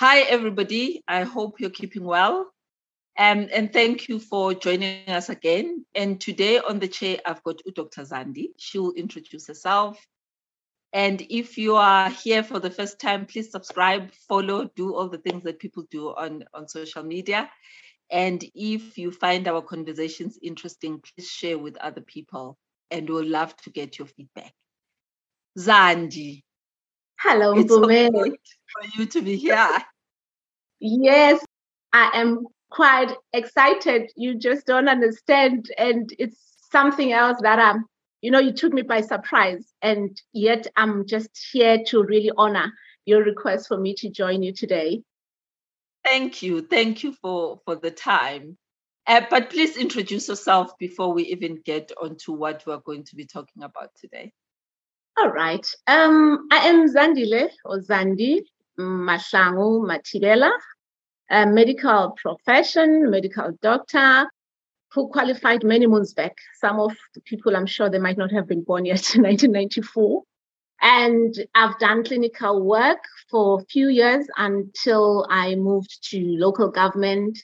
Hi, everybody. I hope you're keeping well. Um, and thank you for joining us again. And today on the chair, I've got Dr. Zandi. She will introduce herself. And if you are here for the first time, please subscribe, follow, do all the things that people do on, on social media. And if you find our conversations interesting, please share with other people. And we'll love to get your feedback. Zandi, Hello, it's so Mpume. good for you to be here. Yes, I am quite excited. You just don't understand. And it's something else that I'm, you know, you took me by surprise. And yet I'm just here to really honor your request for me to join you today. Thank you. Thank you for, for the time. Uh, but please introduce yourself before we even get onto what we're going to be talking about today. All right. Um, I am Zandile or Zandi Mahlangu Matibela, a medical profession, medical doctor who qualified many moons back. Some of the people, I'm sure they might not have been born yet in 1994. And I've done clinical work for a few years until I moved to local government.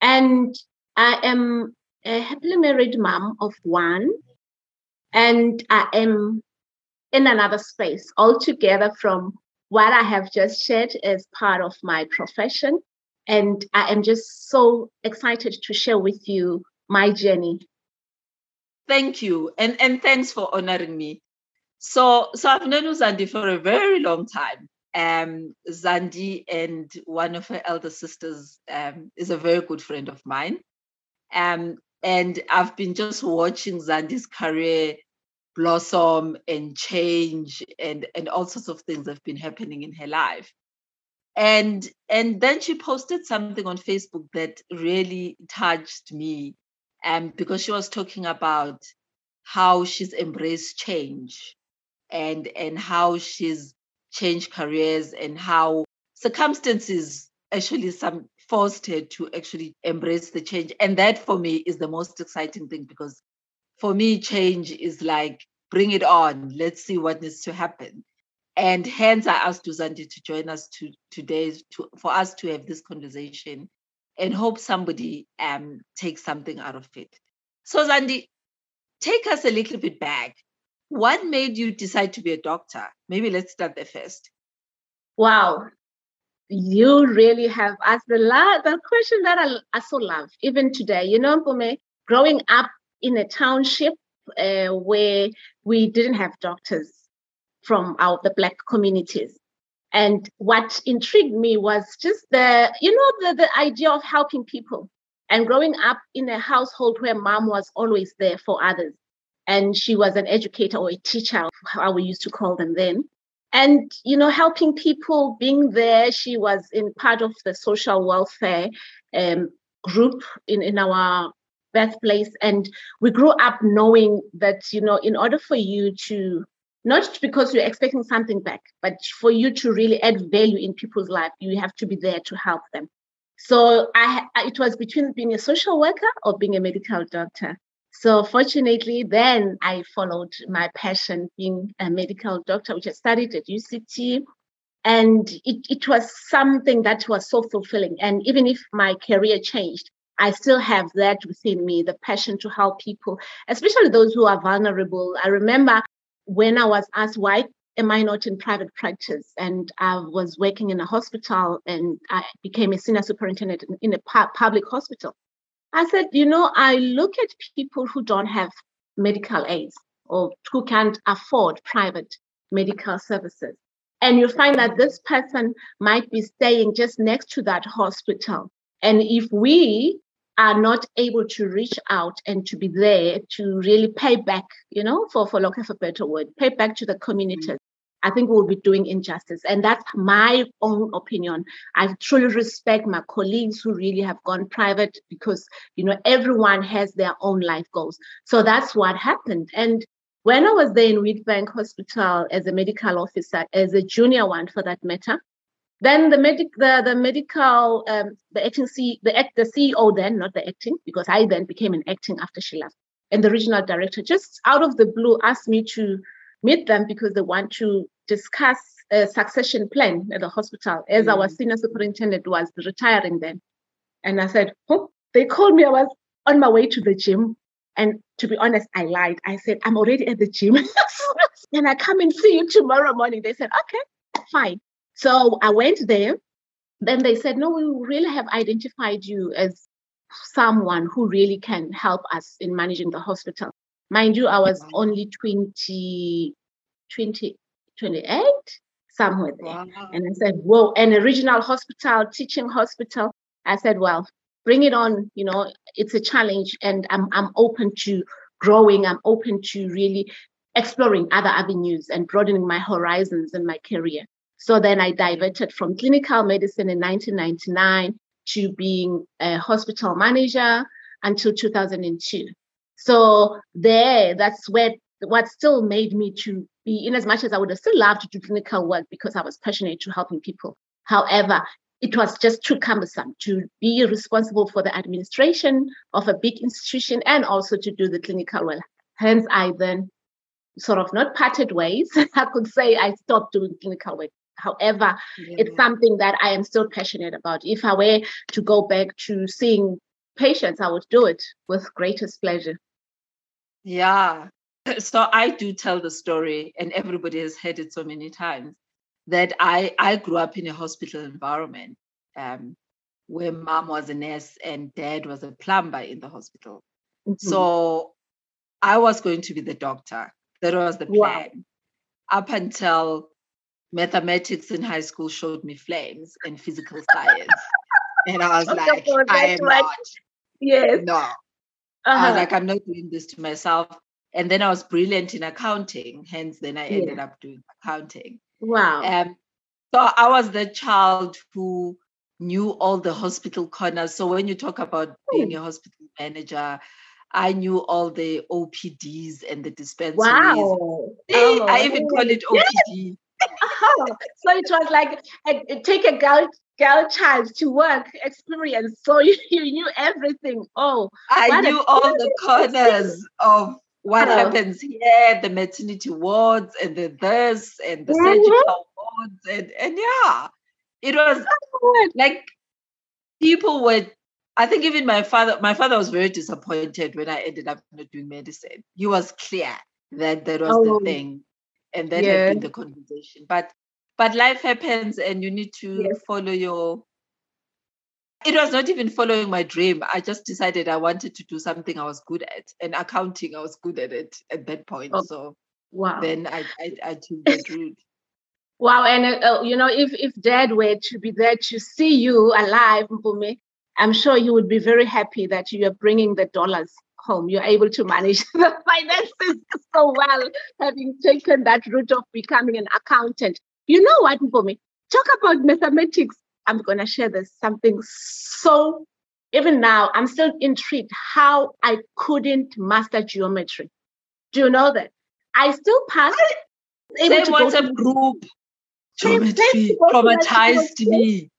And I am a happily married mom of one. And I am in another space altogether from what I have just shared as part of my profession. And I am just so excited to share with you my journey. Thank you. And, and thanks for honoring me. So, so I've known Zandi for a very long time. Um, Zandi and one of her elder sisters um, is a very good friend of mine. Um, and I've been just watching Zandi's career blossom and change and and all sorts of things have been happening in her life. And and then she posted something on facebook that really touched me um, because she was talking about how she's embraced change and and how she's changed careers and how circumstances actually some forced her to actually embrace the change. And that for me is the most exciting thing because for me, change is like, bring it on. Let's see what needs to happen. And hence, I asked Zandi to join us to, today to, for us to have this conversation and hope somebody um, takes something out of it. So, Zandi, take us a little bit back. What made you decide to be a doctor? Maybe let's start there first. Wow. You really have asked the, la- the question that I, I so love, even today. You know, Mpume, growing up in a township uh, where we didn't have doctors from our the black communities. And what intrigued me was just the you know the, the idea of helping people and growing up in a household where mom was always there for others and she was an educator or a teacher how we used to call them then. And you know helping people being there she was in part of the social welfare um, group in, in our birthplace. And we grew up knowing that you know in order for you to not because you're expecting something back but for you to really add value in people's life you have to be there to help them. So i it was between being a social worker or being a medical doctor. So fortunately then i followed my passion being a medical doctor which i studied at uct and it, it was something that was so fulfilling. And even if my career changed I still have that within me, the passion to help people, especially those who are vulnerable. I remember when I was asked, why am I not in private practice? And I was working in a hospital and I became a senior superintendent in a pu- public hospital. I said, you know, I look at people who don't have medical aids or who can't afford private medical services. And you find that this person might be staying just next to that hospital. And if we are not able to reach out and to be there to really pay back, you know, for, for lack of a better word, pay back to the communities. I think we'll be doing injustice. And that's my own opinion. I truly respect my colleagues who really have gone private because, you know, everyone has their own life goals. So that's what happened. And when I was there in Witbank Hospital as a medical officer, as a junior one for that matter, then the medic, the, the medical, um, the acting C, the the CEO then, not the acting, because I then became an acting after she left, and the regional director just out of the blue asked me to meet them because they want to discuss a succession plan at the hospital as mm. our senior superintendent was retiring then. And I said, oh, they called me. I was on my way to the gym. And to be honest, I lied. I said, I'm already at the gym. and I come and see you tomorrow morning. They said, okay, fine. So I went there. Then they said, no, we really have identified you as someone who really can help us in managing the hospital. Mind you, I was only 20, 20 28, somewhere there. Wow. And I said, whoa, and a regional hospital, teaching hospital. I said, well, bring it on. You know, it's a challenge and I'm, I'm open to growing. I'm open to really exploring other avenues and broadening my horizons in my career. So then I diverted from clinical medicine in 1999 to being a hospital manager until 2002. So there, that's where what still made me to be, in as much as I would have still loved to do clinical work because I was passionate to helping people. However, it was just too cumbersome to be responsible for the administration of a big institution and also to do the clinical work. Hence, I then sort of not parted ways. I could say I stopped doing clinical work. However, yeah. it's something that I am still passionate about. If I were to go back to seeing patients, I would do it with greatest pleasure. Yeah, so I do tell the story, and everybody has heard it so many times that I I grew up in a hospital environment um, where mom was a nurse and dad was a plumber in the hospital. Mm-hmm. So I was going to be the doctor. That was the plan. Wow. Up until mathematics in high school showed me flames and physical science. and I was like, I am right. not. Yes. No. Uh-huh. I was uh-huh. like, I'm not doing this to myself and then I was brilliant in accounting. Hence, then I ended yeah. up doing accounting. Wow. Um, so I was the child who knew all the hospital corners. So when you talk about being a hospital manager, I knew all the OPDs and the dispensaries. Wow. Oh, I even call it OPD. Oh, so it was like a, take a girl girl child to work experience. So you, you knew everything. Oh, I knew all the corners of what oh. happens here, the maternity wards and the this and the mm-hmm. surgical wards and and yeah, it was like people were. I think even my father, my father was very disappointed when I ended up not doing medicine. He was clear that that was oh. the thing, and that yeah. the conversation. But but life happens, and you need to yes. follow your it was not even following my dream. I just decided I wanted to do something I was good at, and accounting I was good at it at that point. Oh, so wow. Then I I, I took that route. Wow, and uh, you know, if if Dad were to be there to see you alive, Mpumi, I'm sure he would be very happy that you are bringing the dollars home. You're able to manage the finances so well, having taken that route of becoming an accountant. You know what, Mpumi? Talk about mathematics I'm going to share this something so, even now, I'm still intrigued how I couldn't master geometry. Do you know that? I still passed. Same WhatsApp group. Geometry traumatized me.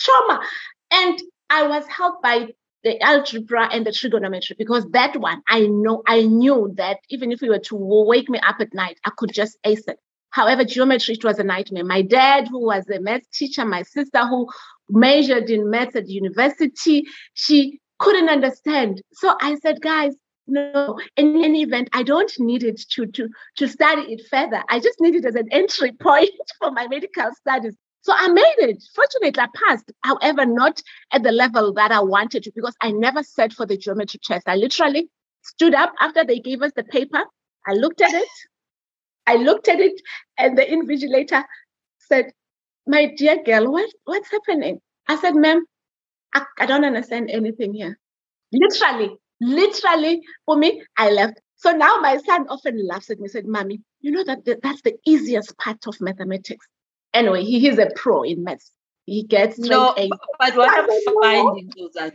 Trauma. And I was helped by the algebra and the trigonometry because that one I know I knew that even if you were to wake me up at night, I could just ace it. However, geometry, it was a nightmare. My dad, who was a math teacher, my sister, who majored in math at university, she couldn't understand. So I said, guys, no, in any event, I don't need it to, to, to study it further. I just need it as an entry point for my medical studies. So I made it. Fortunately, I passed. However, not at the level that I wanted to because I never sat for the geometry test. I literally stood up after they gave us the paper. I looked at it. I looked at it and the invigilator said, My dear girl, what, what's happening? I said, Ma'am, I, I don't understand anything here. Literally, literally, for me, I left. So now my son often laughs at me, said, Mommy, you know that that's the easiest part of mathematics. Anyway, he is a pro in maths. He gets no, A's. but what I'm finding is that,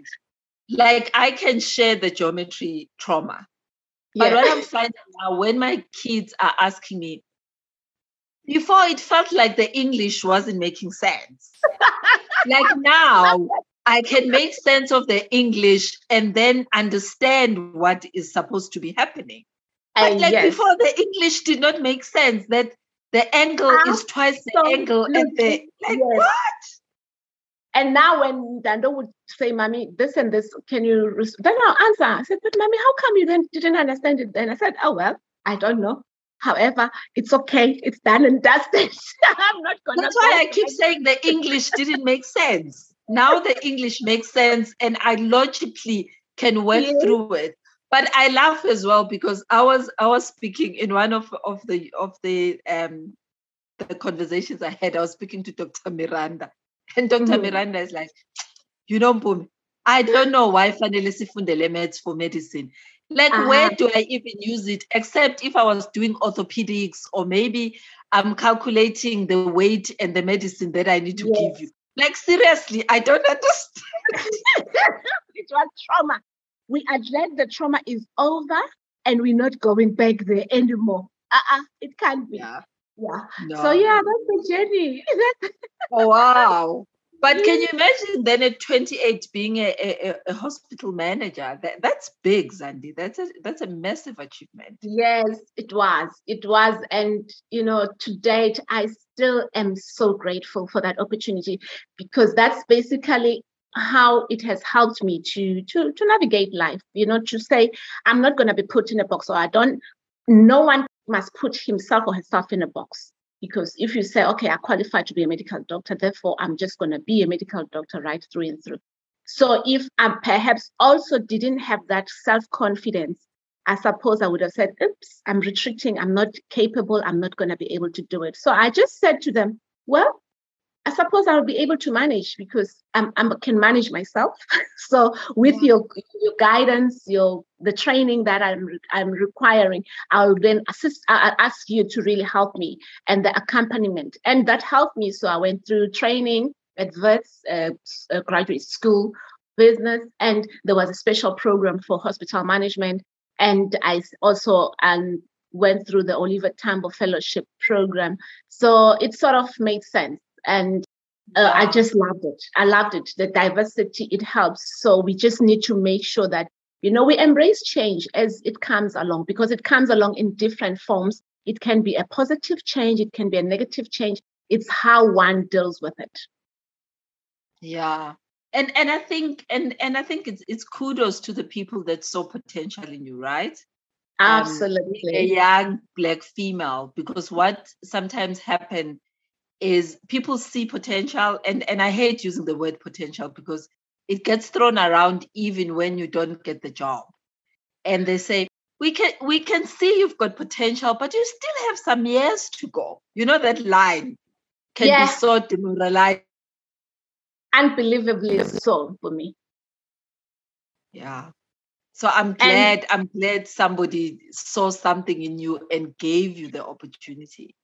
like, I can share the geometry trauma. But yeah. what I'm finding now, when my kids are asking me, before it felt like the English wasn't making sense. like now, I can make sense of the English and then understand what is supposed to be happening. But uh, like yes. before, the English did not make sense. That the angle is twice the angle, and the like yes. what? And now when Dando would say, "Mommy, this and this, can you?" Res-? Then I'll answer. I said, "But mommy, how come you then didn't understand it?" Then I said, "Oh well, I don't know." However, it's okay. It's done and dusted. I'm not gonna. That's why I keep saying the English didn't make sense. Now the English makes sense, and I logically can work yeah. through it. But I laugh as well because I was I was speaking in one of of the of the um the conversations I had. I was speaking to Dr. Miranda, and doctor mm-hmm. Miranda is like, you know, Boom, I don't know why finally sifundele meds for medicine. Like, uh-huh. where do I even use it? Except if I was doing orthopedics or maybe I'm calculating the weight and the medicine that I need to yes. give you. Like, seriously, I don't understand. it was trauma. We are glad the trauma is over and we're not going back there anymore. Uh-uh, it can't be. Yeah. Yeah. No. So yeah, that's the journey. oh wow. But can you imagine then at 28 being a, a, a hospital manager? That, that's big, Zandi. That's a that's a massive achievement. Yes, it was. It was. And you know, to date, I still am so grateful for that opportunity because that's basically how it has helped me to to to navigate life. You know, to say I'm not gonna be put in a box or I don't no one must put himself or herself in a box because if you say, okay, I qualify to be a medical doctor, therefore I'm just going to be a medical doctor right through and through. So if I perhaps also didn't have that self confidence, I suppose I would have said, oops, I'm retreating. I'm not capable. I'm not going to be able to do it. So I just said to them, well, I suppose I'll be able to manage because I'm can manage myself. so with your your guidance, your the training that I'm I'm requiring, I'll then assist. I ask you to really help me and the accompaniment, and that helped me. So I went through training at Wits uh, graduate school, business, and there was a special program for hospital management, and I also and went through the Oliver Tambo Fellowship program. So it sort of made sense and uh, I just loved it. I loved it. The diversity it helps. So we just need to make sure that you know we embrace change as it comes along because it comes along in different forms. It can be a positive change. It can be a negative change. It's how one deals with it. Yeah. And and I think and and I think it's it's kudos to the people that saw potential in you, right? Absolutely. Um, a young black female, because what sometimes happen is people see potential and and I hate using the word potential because it gets thrown around even when you don't get the job. And they say, we can we can see you've got potential, but you still have some years to go. You know that line can yeah. be so demoralizing. Unbelievably so for me. Yeah. So I'm glad, and, I'm glad somebody saw something in you and gave you the opportunity.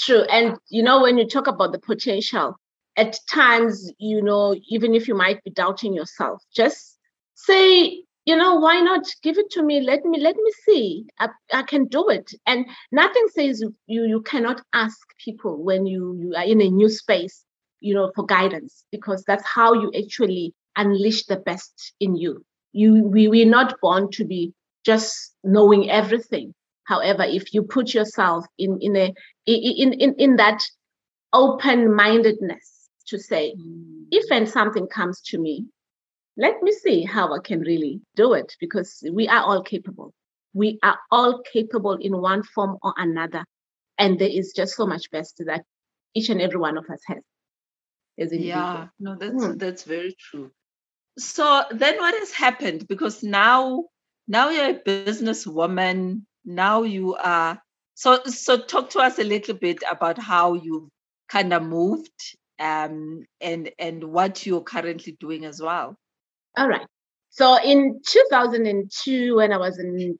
True. And, you know, when you talk about the potential, at times, you know, even if you might be doubting yourself, just say, you know, why not give it to me? Let me, let me see. I, I can do it. And nothing says you, you cannot ask people when you, you are in a new space, you know, for guidance, because that's how you actually unleash the best in you. You, we, we're not born to be just knowing everything However, if you put yourself in in a in in, in that open-mindedness to say, mm. if and something comes to me, let me see how I can really do it because we are all capable. We are all capable in one form or another. And there is just so much best that each and every one of us has. yeah, no, that's mm. that's very true. So then what has happened? Because now now you're a businesswoman, now you are so so talk to us a little bit about how you've kind of moved um, and and what you're currently doing as well all right So in 2002, when I was in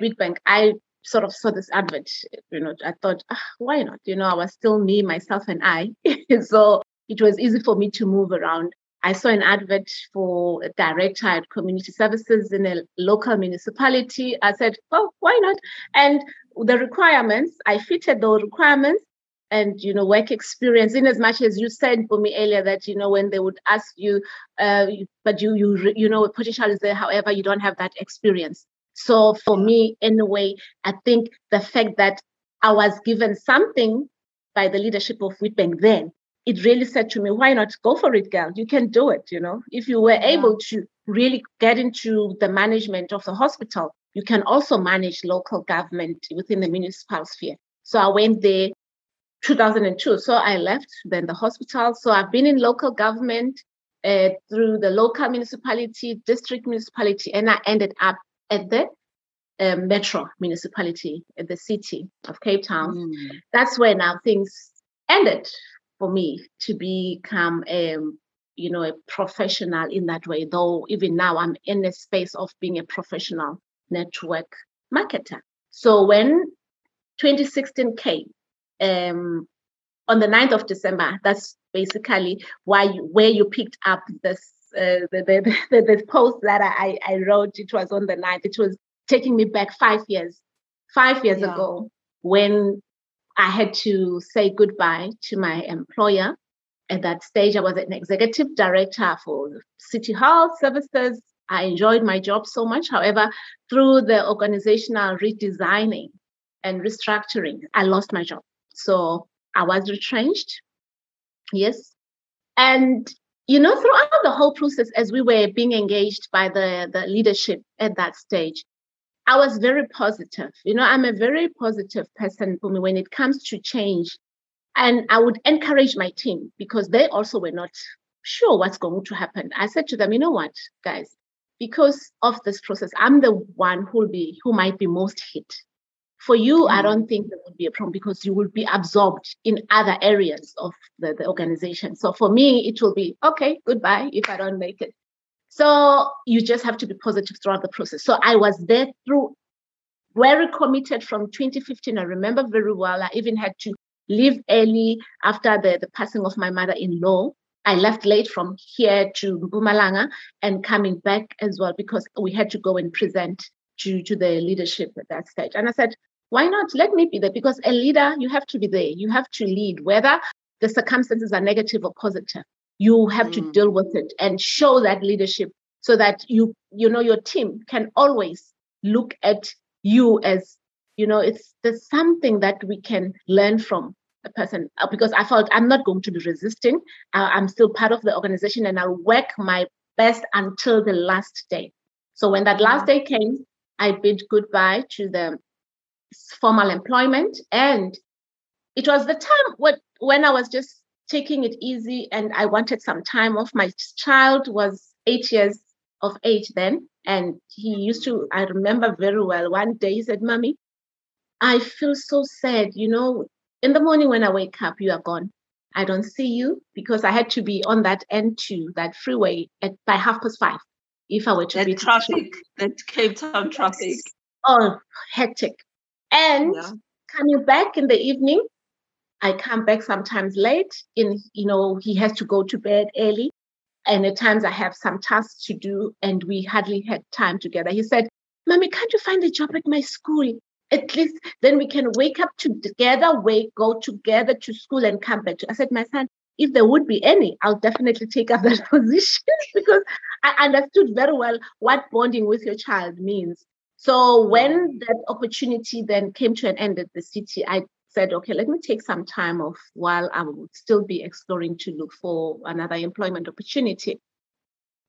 Witbank, I sort of saw this advert. You know, I thought, ah, why not? You know, I was still me, myself, and I. so it was easy for me to move around. I saw an advert for a director at community services in a local municipality. I said, oh, why not? And the requirements, I fitted those requirements and you know work experience in as much as you said for me earlier that you know when they would ask you uh, but you you you know potential is there however you don't have that experience so for me anyway i think the fact that i was given something by the leadership of Witbank then it really said to me, why not go for it, girl? You can do it. You know, if you were yeah. able to really get into the management of the hospital, you can also manage local government within the municipal sphere. So I went there 2002. So I left then the hospital. So I've been in local government uh, through the local municipality, district municipality, and I ended up at the uh, metro municipality at the city of Cape Town. Mm. That's where now things ended for me to become a you know a professional in that way though even now i'm in a space of being a professional network marketer so when 2016 came um, on the 9th of december that's basically why you, where you picked up this uh, the, the, the, the post that I, I wrote it was on the 9th it was taking me back five years five years yeah. ago when I had to say goodbye to my employer. At that stage, I was an executive director for City Health Services. I enjoyed my job so much. However, through the organizational redesigning and restructuring, I lost my job. So I was retrenched. Yes. And, you know, throughout the whole process, as we were being engaged by the, the leadership at that stage, I was very positive. You know, I'm a very positive person for me when it comes to change. And I would encourage my team because they also were not sure what's going to happen. I said to them, you know what, guys, because of this process, I'm the one who'll be who might be most hit. For you, mm-hmm. I don't think there would be a problem because you will be absorbed in other areas of the, the organization. So for me, it will be okay, goodbye if I don't make it. So you just have to be positive throughout the process. So I was there through very committed from 2015. I remember very well. I even had to leave early after the, the passing of my mother-in-law. I left late from here to Mpumalanga and coming back as well because we had to go and present to, to the leadership at that stage. And I said, why not? Let me be there because a leader, you have to be there. You have to lead, whether the circumstances are negative or positive you have mm. to deal with it and show that leadership so that you you know your team can always look at you as you know it's there's something that we can learn from a person uh, because i felt i'm not going to be resisting i'm still part of the organization and i'll work my best until the last day so when that last mm. day came i bid goodbye to the formal employment and it was the time when, when i was just taking it easy and I wanted some time off. My child was eight years of age then. And he used to, I remember very well, one day he said, Mommy, I feel so sad. You know, in the morning when I wake up, you are gone. I don't see you because I had to be on that end to that freeway at by half past five. If I were to that be traffic, that Cape Town traffic. Oh, hectic. And yeah. coming back in the evening, I come back sometimes late. In you know, he has to go to bed early, and at times I have some tasks to do, and we hardly had time together. He said, "Mommy, can't you find a job at my school? At least then we can wake up together, wake, go together to school, and come back." To. I said, "My son, if there would be any, I'll definitely take up that position because I understood very well what bonding with your child means. So when that opportunity then came to an end at the city, I said, okay, let me take some time off while I would still be exploring to look for another employment opportunity.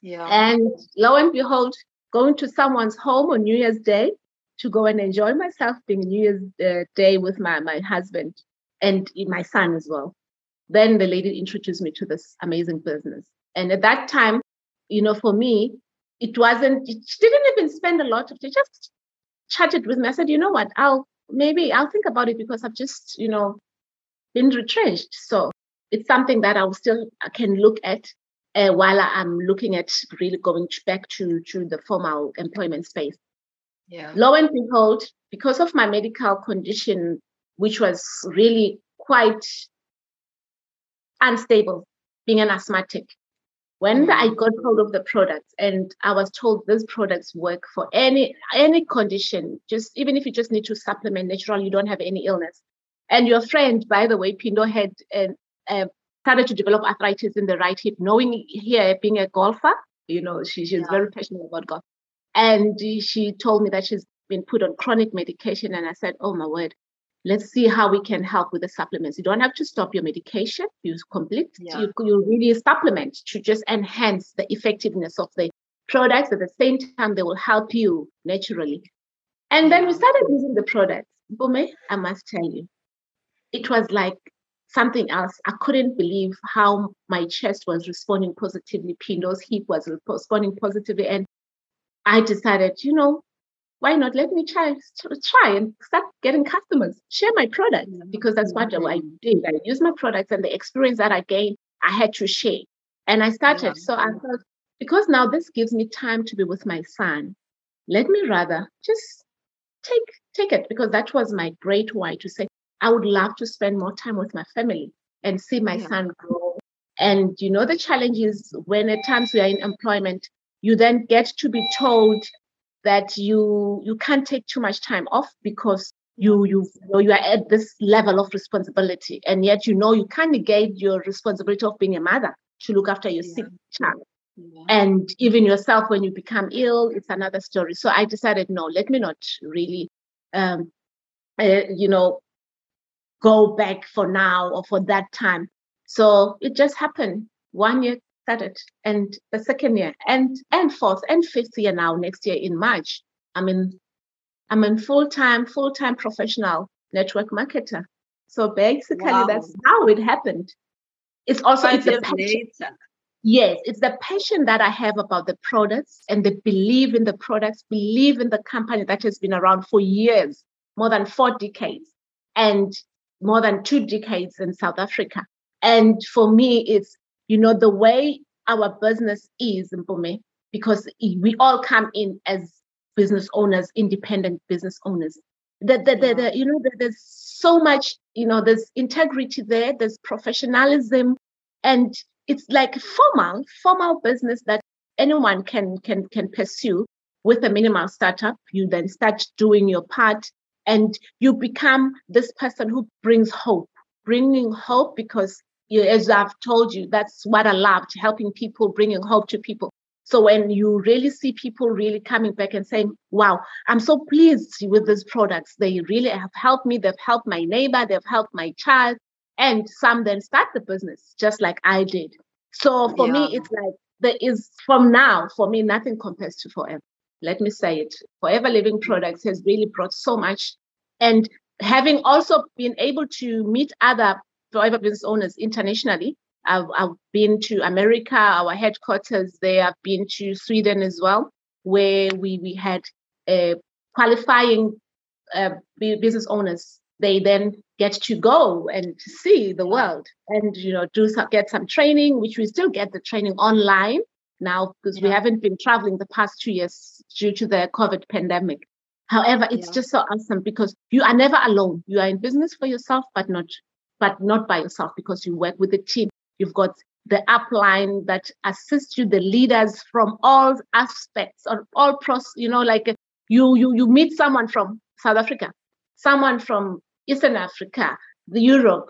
Yeah. And lo and behold, going to someone's home on New Year's Day to go and enjoy myself being New Year's uh, Day with my, my husband and my son as well. Then the lady introduced me to this amazing business. And at that time, you know, for me, it wasn't, she didn't even spend a lot of, she just chatted with me. I said, you know what, I'll maybe I'll think about it because I've just, you know, been retrenched. So it's something that I will still can look at uh, while I'm looking at really going back to, to the formal employment space. Yeah. Lo and behold, because of my medical condition, which was really quite unstable, being an asthmatic, when I got hold of the products and I was told these products work for any any condition, just even if you just need to supplement natural, you don't have any illness. And your friend, by the way, Pindo had uh, started to develop arthritis in the right hip, knowing here being a golfer, you know, she, she's yeah. very passionate about golf. And she told me that she's been put on chronic medication. And I said, oh my word, let's see how we can help with the supplements. You don't have to stop your medication. You complete, yeah. you, you really supplement to just enhance the effectiveness of the products. At the same time, they will help you naturally. And then we started using the products. Bome, I must tell you, it was like something else. I couldn't believe how my chest was responding positively. Pindo's hip was responding positively. And I decided, you know, why not? Let me try try and start getting customers. Share my products because that's what i did i use my products and the experience that i gained i had to share. And i started. So i thought because now this gives me time to be with my son let me rather just take take it because that was my great why to say i would love to spend more time with my family and see my yeah. son grow. And you know the challenge is when at times we are in employment you then get to be told that you you can't take too much time off because you you you, know, you are at this level of responsibility. And yet you know you can't negate your responsibility of being a mother to look after your yeah. sick child. Yeah. and even yourself when you become ill it's another story. So i decided no let me not really um uh, you know go back for now or for that time. So it just happened. One year started and the second year and and fourth and fifth year now next year in march i'm in i'm in full-time full-time professional network marketer so basically wow. that's how it happened it's also Five it's the passion. yes it's the passion that i have about the products and the belief in the products believe in the company that has been around for years more than four decades and more than two decades in south africa and for me it's you know, the way our business is, Mpumi, because we all come in as business owners, independent business owners. That the, the, the you know, the, there's so much, you know, there's integrity there, there's professionalism, and it's like formal, formal business that anyone can can can pursue with a minimal startup. You then start doing your part, and you become this person who brings hope, bringing hope because as I've told you, that's what I loved, helping people, bringing hope to people. So when you really see people really coming back and saying, wow, I'm so pleased with these products. They really have helped me. They've helped my neighbor. They've helped my child. And some then start the business just like I did. So for yeah. me, it's like there is from now, for me, nothing compares to forever. Let me say it. Forever Living Products has really brought so much. And having also been able to meet other Forever business owners internationally. I've, I've been to America, our headquarters there. I've been to Sweden as well, where we, we had uh, qualifying uh, business owners. They then get to go and see the world and you know do some, get some training, which we still get the training online now because yeah. we haven't been traveling the past two years due to the COVID pandemic. However, it's yeah. just so awesome because you are never alone. You are in business for yourself, but not but not by yourself because you work with a team. You've got the upline that assists you, the leaders from all aspects or all pros, you know, like you you you meet someone from South Africa, someone from Eastern Africa, the Europe,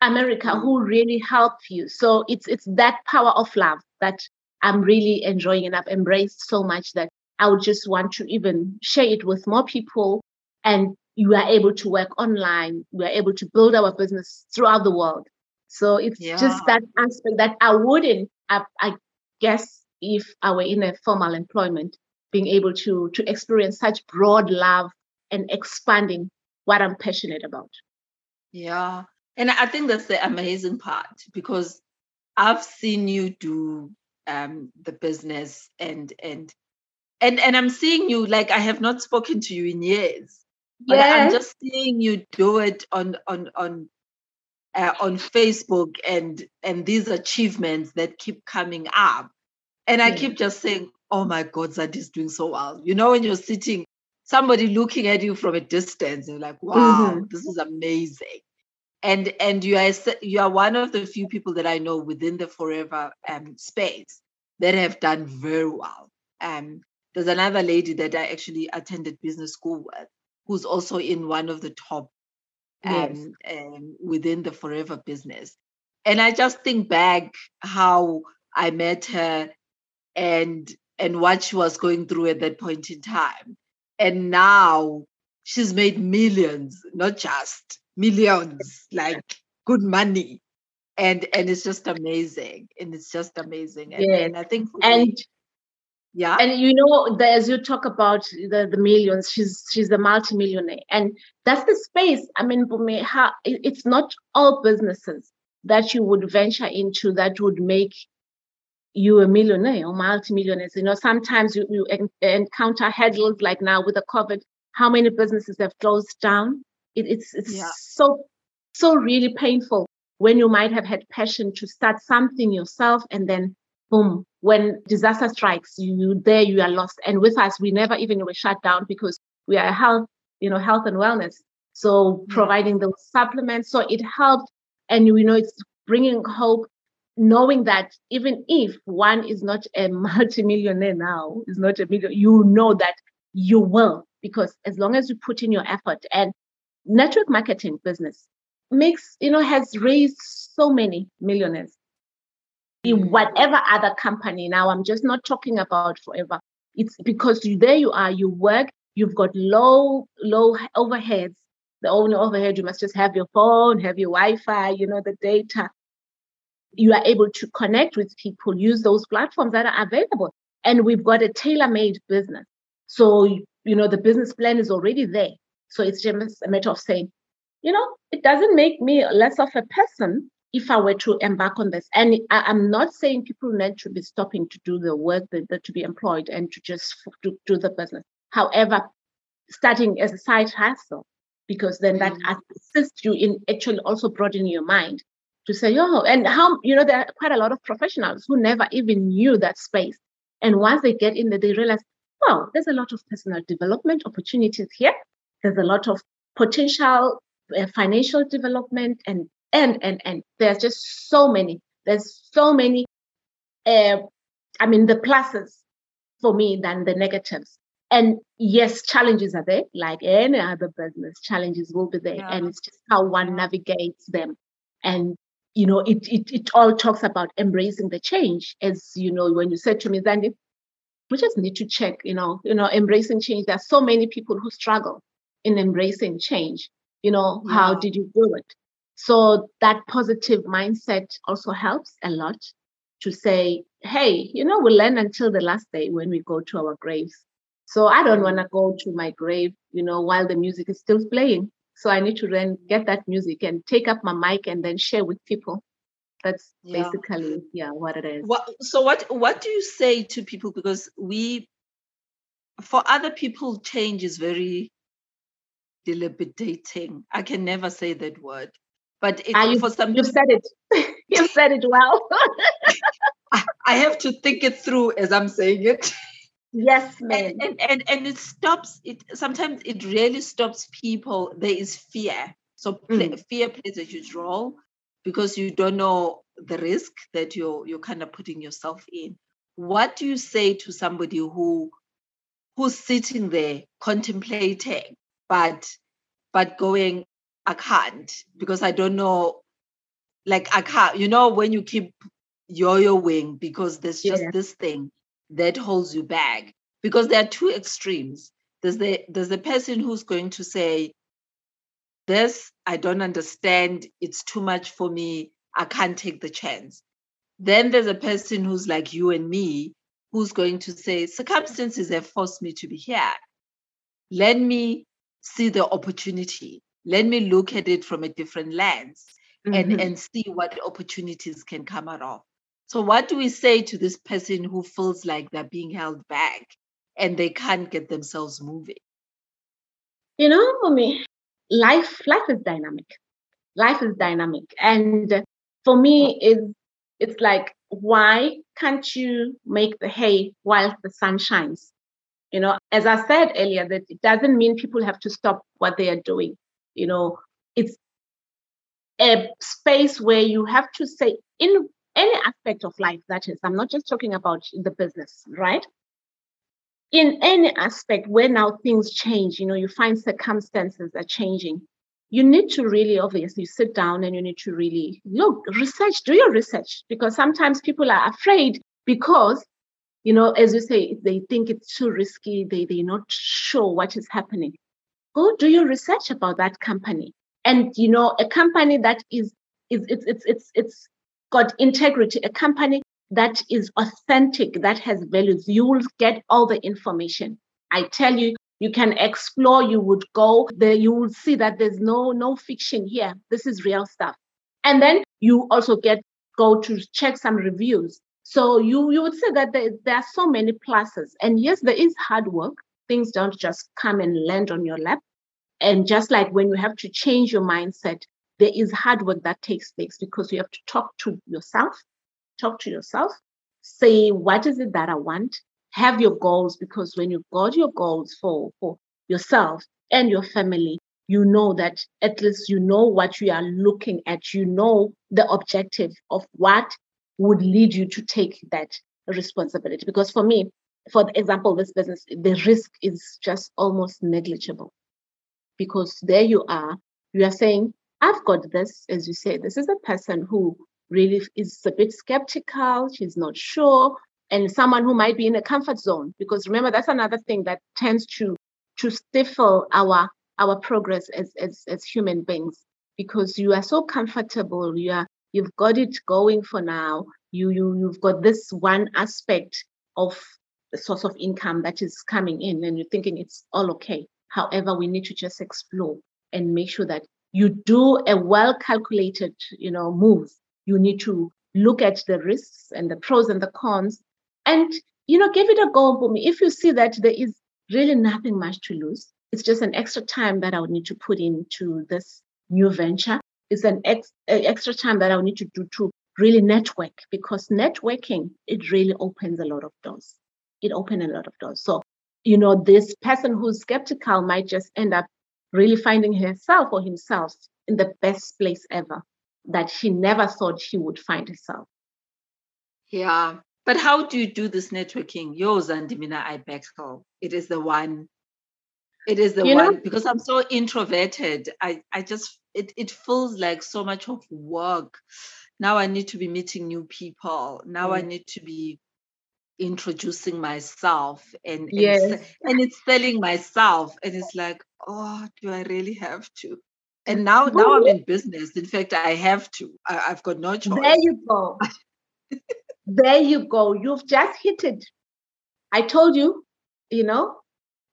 America who really help you. So it's it's that power of love that I'm really enjoying and I've embraced so much that I would just want to even share it with more people and you are able to work online we are able to build our business throughout the world. So it's yeah. just that aspect that i wouldn't I, I, guess if i were in a formal employment being able to to experience such broad love and expanding what i'm passionate about. Yeah. And i think that's the amazing part because i've seen you do um, the business and and and and i'm seeing you like i have not spoken to you in years but I'm just seeing you do it on on on uh, on Facebook and and these achievements that keep coming up, and I yeah. keep just saying, "Oh my God, Zandi's doing so well." You know, when you're sitting, somebody looking at you from a distance, and you're like, "Wow, mm-hmm. this is amazing." And and you are you are one of the few people that I know within the forever um, space that have done very well. Um, there's another lady that I actually attended business school with, who's also in one of the top um, yes. um, within the forever business. And I just think back how I met her and and what she was going through at that point in time. And now she's made millions, not just millions, like good money. And and it's just amazing. And it's just amazing. And, and I think and me, yeah. And you know the, as you talk about the, the millions she's she's a multimillionaire. And that's the space i mean it's not all businesses that you would venture into that would make you a millionaire or multimillionaires. You know sometimes you, you en- encounter hurdles like now with the covid how many businesses have closed down? It, it's it's yeah. so so really painful when you might have had passion to start something yourself and then boom, when disaster strikes, you there you are lost. And with us, we never even were shut down because we are health, you know, health and wellness. So mm-hmm. providing those supplements, so it helped, and you know, it's bringing hope, knowing that even if one is not a multimillionaire now, is not a million, you know that you will because as long as you put in your effort and network marketing business makes you know has raised so many millionaires in whatever other company. Now, I'm just not talking about forever. It's because you, there you are, you work, you've got low, low overheads. The only overhead, you must just have your phone, have your Wi Fi, you know, the data. You are able to connect with people, use those platforms that are available. And we've got a tailor made business. So, you know, the business plan is already there. So it's just a matter of saying, you know, it doesn't make me less of a person if I were to embark on this, and I, am not saying people need to be stopping to do the work, that, to be employed and to just to do the business. However, starting as a side hustle, because then that mm. assists you in actually also broadening your mind to say, oh, and how, you know, there are quite a lot of professionals who never even knew that space. And once they get in there, they realize, well, there's a lot of personal development opportunities here. There's a lot of potential uh, financial development and and and and there's just so many there's so many uh, i mean the pluses for me than the negatives. And yes challenges are there like any other business challenges will be there yeah. and it's just how one navigates them. And you know it, it it all talks about embracing the change as you know when you said to me Zandi, we just need to check you know you know embracing change. There's so many people who struggle in embracing change. You know yeah. how did you do it so that positive mindset also helps a lot to say, hey, you know, we'll learn until the last day when we go to our graves. So I don't want to go to my grave, you know, while the music is still playing. So I need to then get that music and take up my mic and then share with people. That's yeah. basically yeah what it is. What, so what what do you say to people because we for other people change is very deliberating. I can never say that word. But it, ah, you, for some, you said it. you said it well. I have to think it through as I'm saying it. Yes, ma'am. And, and, and and it stops. It sometimes it really stops people. There is fear. So play, mm. fear plays a huge role because you don't know the risk that you're you're kind of putting yourself in. What do you say to somebody who who's sitting there contemplating, but but going, I can't because I don't know. Like I can't, you know, when you keep yo-yoing because there's just yeah. this thing that holds you back. Because there are two extremes. There's the there's the person who's going to say, This I don't understand, it's too much for me, I can't take the chance. Then there's a person who's like you and me, who's going to say, Circumstances have forced me to be here. Let me see the opportunity let me look at it from a different lens mm-hmm. and, and see what opportunities can come out of. So, what do we say to this person who feels like they're being held back and they can't get themselves moving? You know, for me, life life is dynamic. life is dynamic. And for me, it's, it's like, why can't you make the hay while the sun shines? You know, as I said earlier, that it doesn't mean people have to stop what they are doing. You know, it's a space where you have to say, in any aspect of life, that is, I'm not just talking about the business, right? In any aspect where now things change, you know, you find circumstances are changing, you need to really obviously sit down and you need to really look, research, do your research, because sometimes people are afraid because, you know, as you say, they think it's too risky, they, they're not sure what is happening. Go do your research about that company. And you know, a company that is is it's it's it's it's got integrity, a company that is authentic, that has values, you will get all the information. I tell you, you can explore, you would go there, you will see that there's no no fiction here. This is real stuff. And then you also get go to check some reviews. So you you would say that there, there are so many pluses. And yes, there is hard work. Things don't just come and land on your lap. And just like when you have to change your mindset, there is hard work that takes place because you have to talk to yourself, talk to yourself, say, what is it that I want? Have your goals because when you've got your goals for, for yourself and your family, you know that at least you know what you are looking at. You know the objective of what would lead you to take that responsibility. Because for me, for example, this business, the risk is just almost negligible because there you are, you are saying, I've got this, as you say, this is a person who really is a bit skeptical, she's not sure, and someone who might be in a comfort zone. Because remember, that's another thing that tends to to stifle our our progress as as, as human beings because you are so comfortable, you are you've got it going for now. You you you've got this one aspect of source of income that is coming in, and you're thinking it's all okay. However, we need to just explore and make sure that you do a well calculated, you know, move. You need to look at the risks and the pros and the cons and you know give it a go for me if you see that there is really nothing much to lose it's just an extra time that i would need to put into this new venture it's an ex- extra time that i would need to do to really network because networking it really opens a lot of doors it opens a lot of doors so you know, this person who's skeptical might just end up really finding herself or himself in the best place ever that she never thought she would find herself. Yeah. But how do you do this networking? Yours and Dimina Ibex It is the one. It is the you one know, because I'm so introverted. I, I just it, it feels like so much of work. Now I need to be meeting new people. Now mm. I need to be introducing myself and yes. and, and it's selling myself and it's like oh do i really have to? And now now i'm in business. In fact i have to. I, have got no choice. there you go. There you go. You've just hit it. I told you you know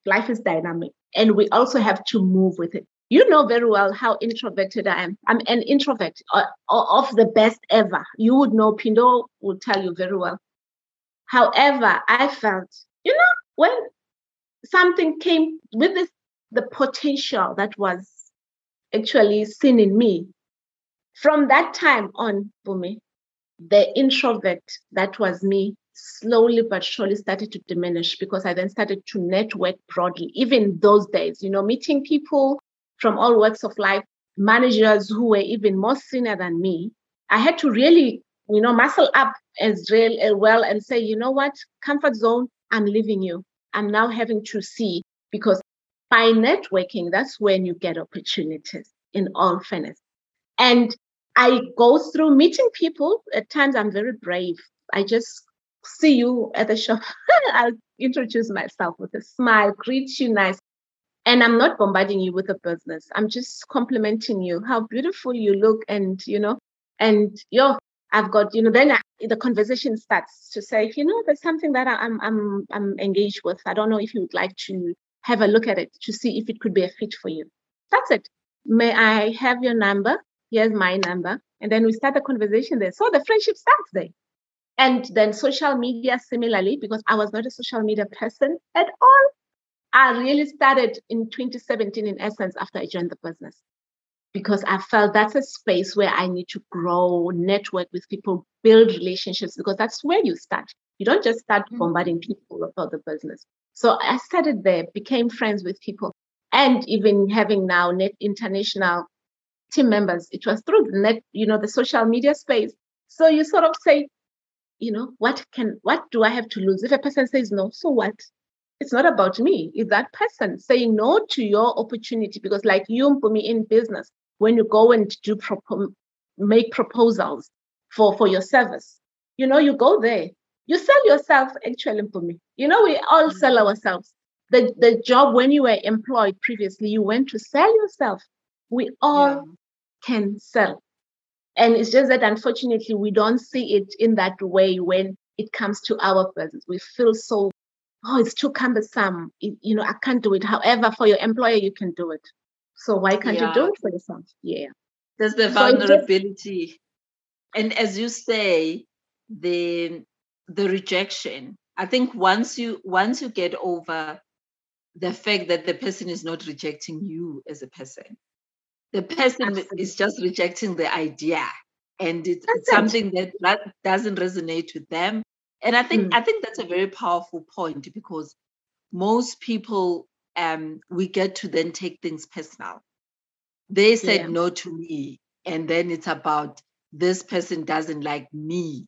life is dynamic and we also have to move with it. You know very well how introverted i am. I'm an introvert uh, of the best ever. You would know pindo will tell you very well However, I felt, you know, when something came with this, the potential that was actually seen in me, from that time on, me, the introvert that was me slowly but surely started to diminish because I then started to network broadly. Even those days, you know, meeting people from all walks of life, managers who were even more senior than me. I had to really you know, muscle up as as uh, well and say, you know what, comfort zone, I'm leaving you. I'm now having to see because by networking, that's when you get opportunities in all fairness. And I go through meeting people. At times I'm very brave. I just see you at the shop. I'll introduce myself with a smile, greet you nice. And I'm not bombarding you with a business. I'm just complimenting you, how beautiful you look, and you know, and yo, I've got, you know, then I, the conversation starts to say, you know, there's something that I'm I'm I'm engaged with. I don't know if you would like to have a look at it to see if it could be a fit for you. That's it. May I have your number? Here's my number. And then we start the conversation there. So the friendship starts there. And then social media, similarly, because I was not a social media person at all. I really started in 2017, in essence, after I joined the business because I felt that's a space where I need to grow, network with people, build relationships, because that's where you start. You don't just start mm-hmm. bombarding people about the business. So I started there, became friends with people, and even having now net international team members. It was through the net, you know, the social media space. So you sort of say, you know, what can, what do I have to lose? If a person says no, so what? It's not about me. It's that person saying no to your opportunity. Because like you, me in business, when you go and do propo- make proposals for for your service, you know, you go there. You sell yourself actually for me. You know, we all sell mm-hmm. ourselves. The the job when you were employed previously, you went to sell yourself. We all yeah. can sell. And it's just that unfortunately, we don't see it in that way when it comes to our business. We feel so, oh, it's too cumbersome. It, you know, I can't do it. However, for your employer, you can do it. So why can't yeah. you do it for yourself? Yeah. There's the vulnerability. So and as you say, the the rejection. I think once you once you get over the fact that the person is not rejecting you as a person, the person Absolutely. is just rejecting the idea and it's, it's something that, that doesn't resonate with them and i think mm. i think that's a very powerful point because most people um we get to then take things personal they said yeah. no to me and then it's about this person doesn't like me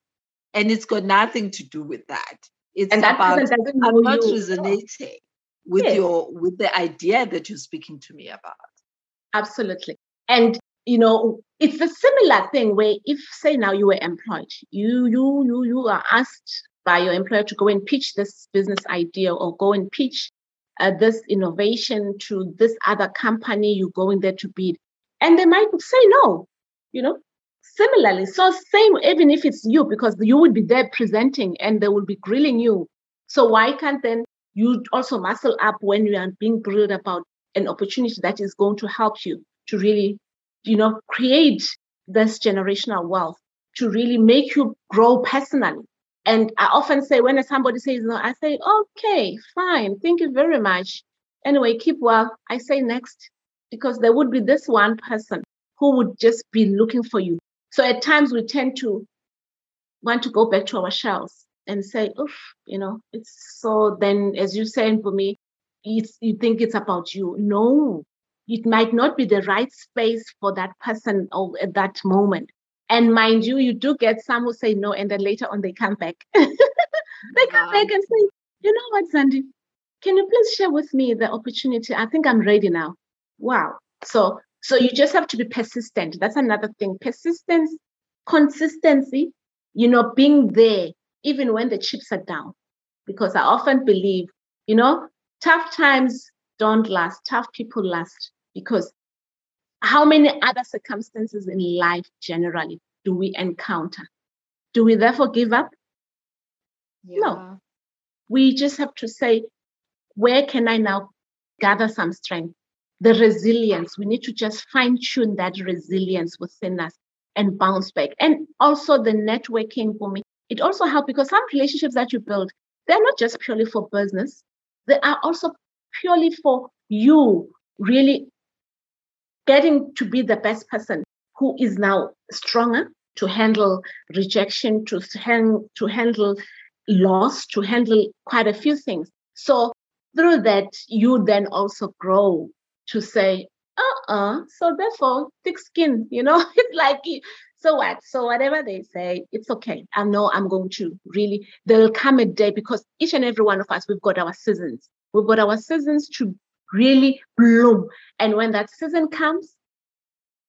and it's got nothing to do with that it's and about i'm not you. resonating with yes. your with the idea that you're speaking to me about Absolutely. And you know, it's a similar thing where if say now you were employed, you you you you are asked by your employer to go and pitch this business idea or go and pitch uh, this innovation to this other company, you go in there to bid, and they might say no. You know, similarly, so same even if it's you because you would be there presenting and they will be grilling you. So why can't then you also muscle up when you are being grilled about an opportunity that is going to help you to really, you know, create this generational wealth, to really make you grow personally. And I often say, when somebody says no, I say, okay, fine, thank you very much. Anyway, keep well. I say next, because there would be this one person who would just be looking for you. So at times we tend to want to go back to our shells and say, oof, you know, it's so then, as you're saying for me, it's, you think it's about you. No, it might not be the right space for that person or at that moment. And mind you, you do get some who say no, and then later on they come back. they come wow. back and say, you know what, Zandi, can you please share with me the opportunity? I think I'm ready now. Wow. So so you just have to be persistent. That's another thing. Persistence, consistency, you know, being there even when the chips are down. Because I often believe, you know, tough times don't last, tough people last because how many other circumstances in life generally do we encounter? Do we therefore give up? Yeah. No. We just have to say, where can I now gather some strength? The resilience. We need to just fine tune that resilience within us and bounce back. And also the networking for me. It also helps because some relationships that you build, they're not just purely for business, they are also purely for you really getting to be the best person who is now stronger to handle rejection, to, hand, to handle loss, to handle quite a few things. So through that, you then also grow to say, uh-uh, so therefore, thick skin, you know, it's like, so what? So whatever they say, it's okay. I know I'm going to really, there'll come a day because each and every one of us, we've got our seasons. We've got our seasons to really bloom. And when that season comes,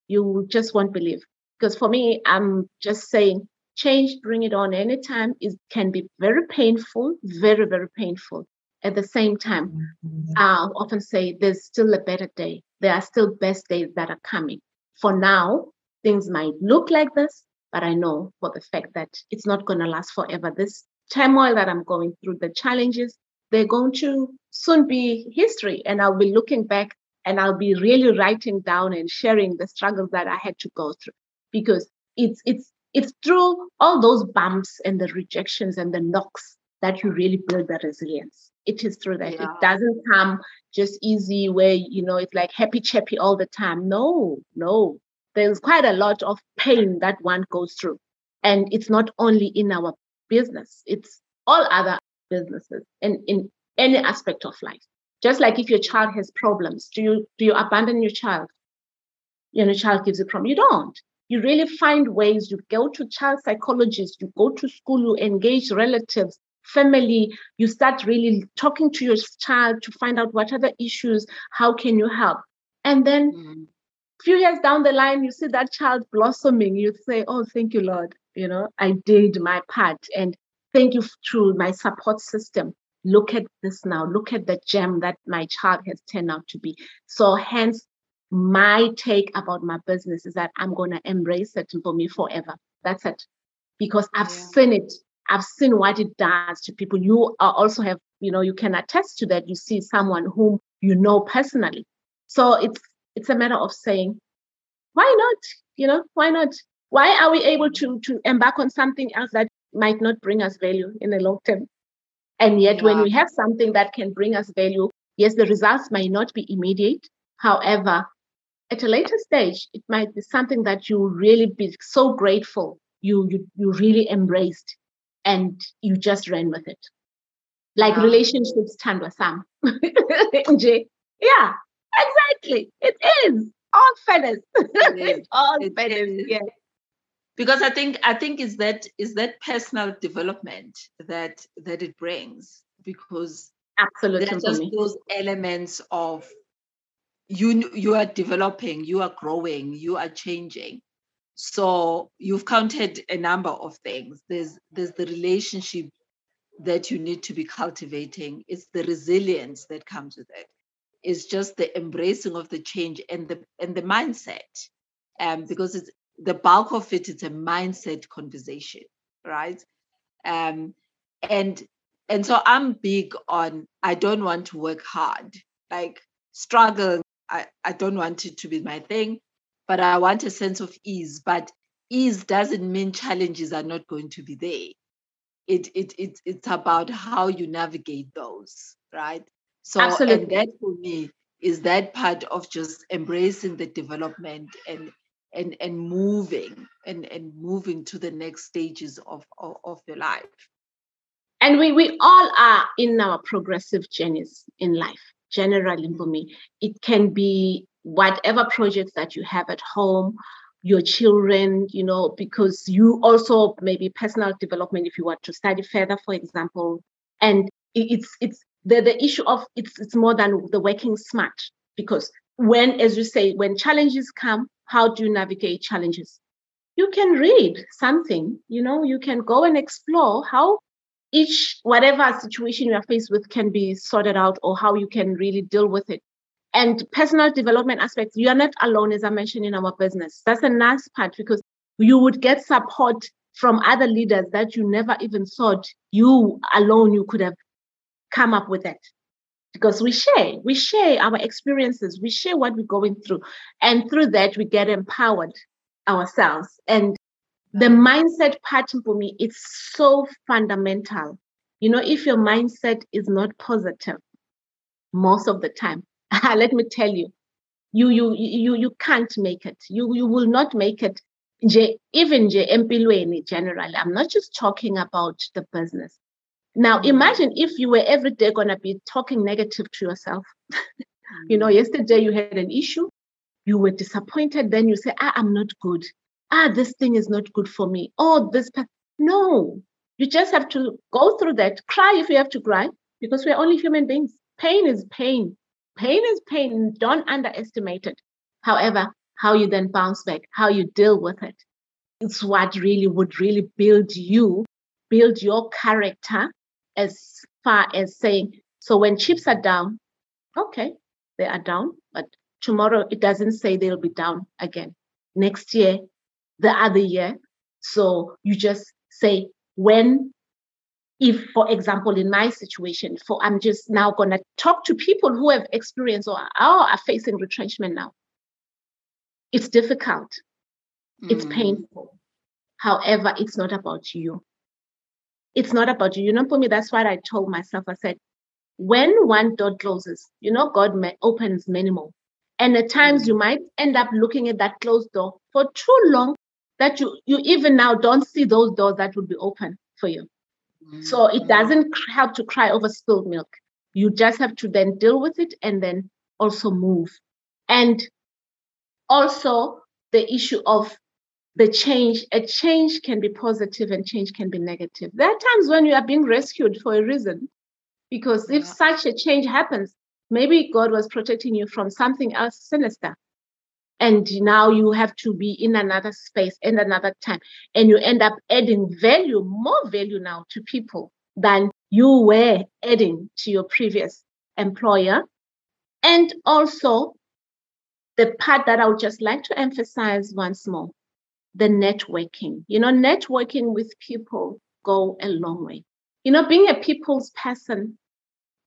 you just won't believe. Because for me, I'm just saying, change, bring it on anytime. It can be very painful, very, very painful. At the same time, mm-hmm. I often say there's still a better day. There are still best days that are coming. For now, things might look like this, but I know for the fact that it's not going to last forever. This turmoil that I'm going through, the challenges, they're going to soon be history. And I'll be looking back and I'll be really writing down and sharing the struggles that I had to go through because it's it's it's through all those bumps and the rejections and the knocks that you really build the resilience. It is through that. Yeah. It doesn't come just easy where you know it's like happy chappy all the time. No, no. There's quite a lot of pain that one goes through. And it's not only in our business, it's all other businesses and in any aspect of life. Just like if your child has problems, do you do you abandon your child? You know, child gives a problem. You don't. You really find ways. You go to child psychologists, you go to school, you engage relatives, family, you start really talking to your child to find out what are the issues, how can you help? And then mm-hmm. few years down the line, you see that child blossoming, you say, Oh, thank you, Lord. You know, I did my part. And thank you through my support system. Look at this now. Look at the gem that my child has turned out to be. So hence my take about my business is that I'm gonna embrace it for me forever. That's it. Because I've yeah. seen it I've seen what it does to people. You also have, you know, you can attest to that. You see someone whom you know personally. So it's it's a matter of saying, why not? You know, why not? Why are we able to to embark on something else that might not bring us value in the long term? And yet, yeah. when we have something that can bring us value, yes, the results might not be immediate. However, at a later stage, it might be something that you really be so grateful you you, you really embraced and you just ran with it. Like wow. relationships, Tandwa Sam. yeah, exactly. It is all fairness. It all it fairness. Yeah. Because I think I think is that is that personal development that that it brings because absolutely just those elements of you you are developing, you are growing, you are changing so you've counted a number of things. There's there's the relationship that you need to be cultivating. It's the resilience that comes with it. It's just the embracing of the change and the and the mindset. Um, because it's the bulk of it is a mindset conversation, right? Um, and and so I'm big on I don't want to work hard. Like struggle, I, I don't want it to be my thing but I want a sense of ease. But ease doesn't mean challenges are not going to be there. It, it, it, it's about how you navigate those, right? So, Absolutely. and that for me is that part of just embracing the development and and and moving and and moving to the next stages of of, of your life. And we we all are in our progressive journeys in life generally for me. It can be whatever projects that you have at home your children you know because you also maybe personal development if you want to study further for example. And it's it's the, the issue of it's it's more than the working smart because when as you say when challenges come how do you navigate challenges you can read something you know you can go and explore how each whatever situation you are faced with can be sorted out or how you can really deal with it and personal development aspects, you are not alone, as I mentioned in our business. That's a nice part because you would get support from other leaders that you never even thought you alone you could have come up with it. Because we share, we share our experiences, we share what we're going through. And through that, we get empowered ourselves. And the mindset part for me, it's so fundamental. You know, if your mindset is not positive, most of the time, let me tell you, you you you you can't make it. You you will not make it. Even empilweni generally. I'm not just talking about the business. Now imagine if you were every day gonna be talking negative to yourself. you know, yesterday you had an issue, you were disappointed, then you say, ah, I'm not good. Ah, this thing is not good for me. Oh, this no. You just have to go through that. Cry if you have to cry, because we're only human beings. Pain is pain. Pain is pain. Don't underestimate it. However, how you then bounce back, how you deal with it, it's what really would really build you, build your character as far as saying, so when chips are down, okay, they are down, but tomorrow it doesn't say they'll be down again. Next year, the other year. So you just say, when if for example in my situation for i'm just now to talk to people who have experienced or are, facing retrenchment now it's difficult mm. it's painful however it's not about you it's not about you you know for me that's what i told myself i said when one door closes, you know, God may, opens many more. And at times you might end up looking at that closed door for too long that you, you even now don't see those doors that would be open for you. Mm-hmm. So it doesn't help to cry over spilled milk. You just have to then deal with it and then also move. And also the issue of the change, a change can be positive and change can be negative. There are times when you are being rescued for a reason. Because if yeah. such a change happens, maybe God was protecting you from something else sinister. And now you have to be in another space and another time. And you end up adding value, more value now to people than you were adding to your previous employer. And also, the part that I would just like to emphasize once more the networking. You know, networking with people go a long way. You know, being a people's person,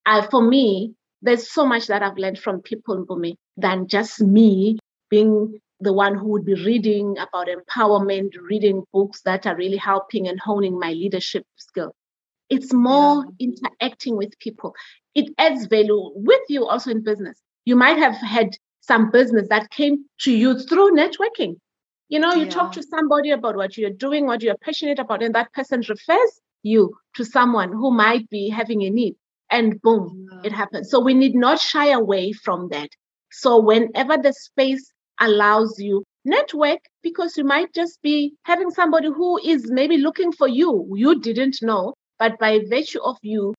uh, for me, there's so much that I've learned from people me than just me being the one who would be reading about empowerment, reading books that are really helping and honing my leadership skill. It's more yeah. interacting with people. It adds value with you also in business. You might have had some business that came to you through networking. You know, you yeah. talk to somebody about what you're doing, what you're passionate about, and that person refers you to someone who might be having a need. And boom, yeah. it happens. So we need not shy away from that. So whenever the space allows you, network because you might just be having somebody who is maybe looking for you. You didn't know, but by virtue of you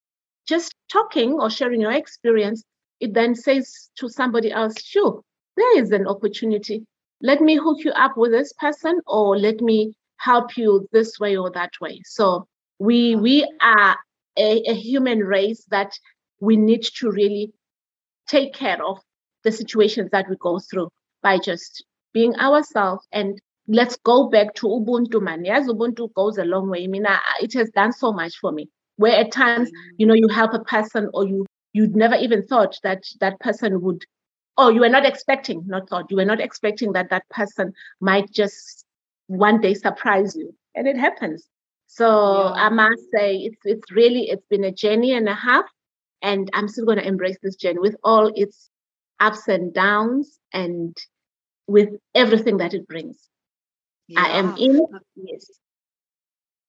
just talking or sharing your experience, it then says to somebody else, sure, there is an opportunity. Let me hook you up with this person or let me help you this way or that way. So we we are a, a human race that we need to really take care of the situations that we go through by just being ourselves. And let's go back to ubuntu man. Yes ubuntu goes a long way. I mean I, it has done so much for me where at times mm. you know you help a person or you you'd never even thought that that person would oh you were not expecting not thought you were not expecting that that person might just one day surprise you. And it happens. So yeah. i must say it's it's really it's been a journey and a half and i'm still going to embrace this journey with all its ups and downs and with everything that it brings. Yeah. i am in yes.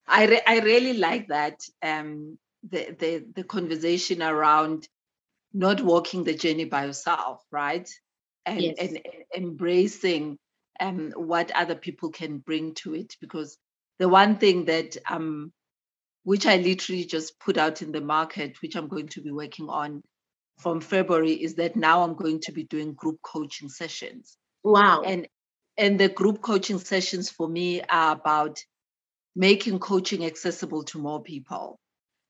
I, re- I really like that um, the, the the conversation around not walking the journey by yourself, right? And, yes. and, and embracing um, what other people can bring to it. Because the one thing that um, which I literally just put out in the market, which I'm going to be working on from February, is that now I'm going to be doing group coaching sessions. Wow. And and the group coaching sessions for me are about making coaching accessible to more people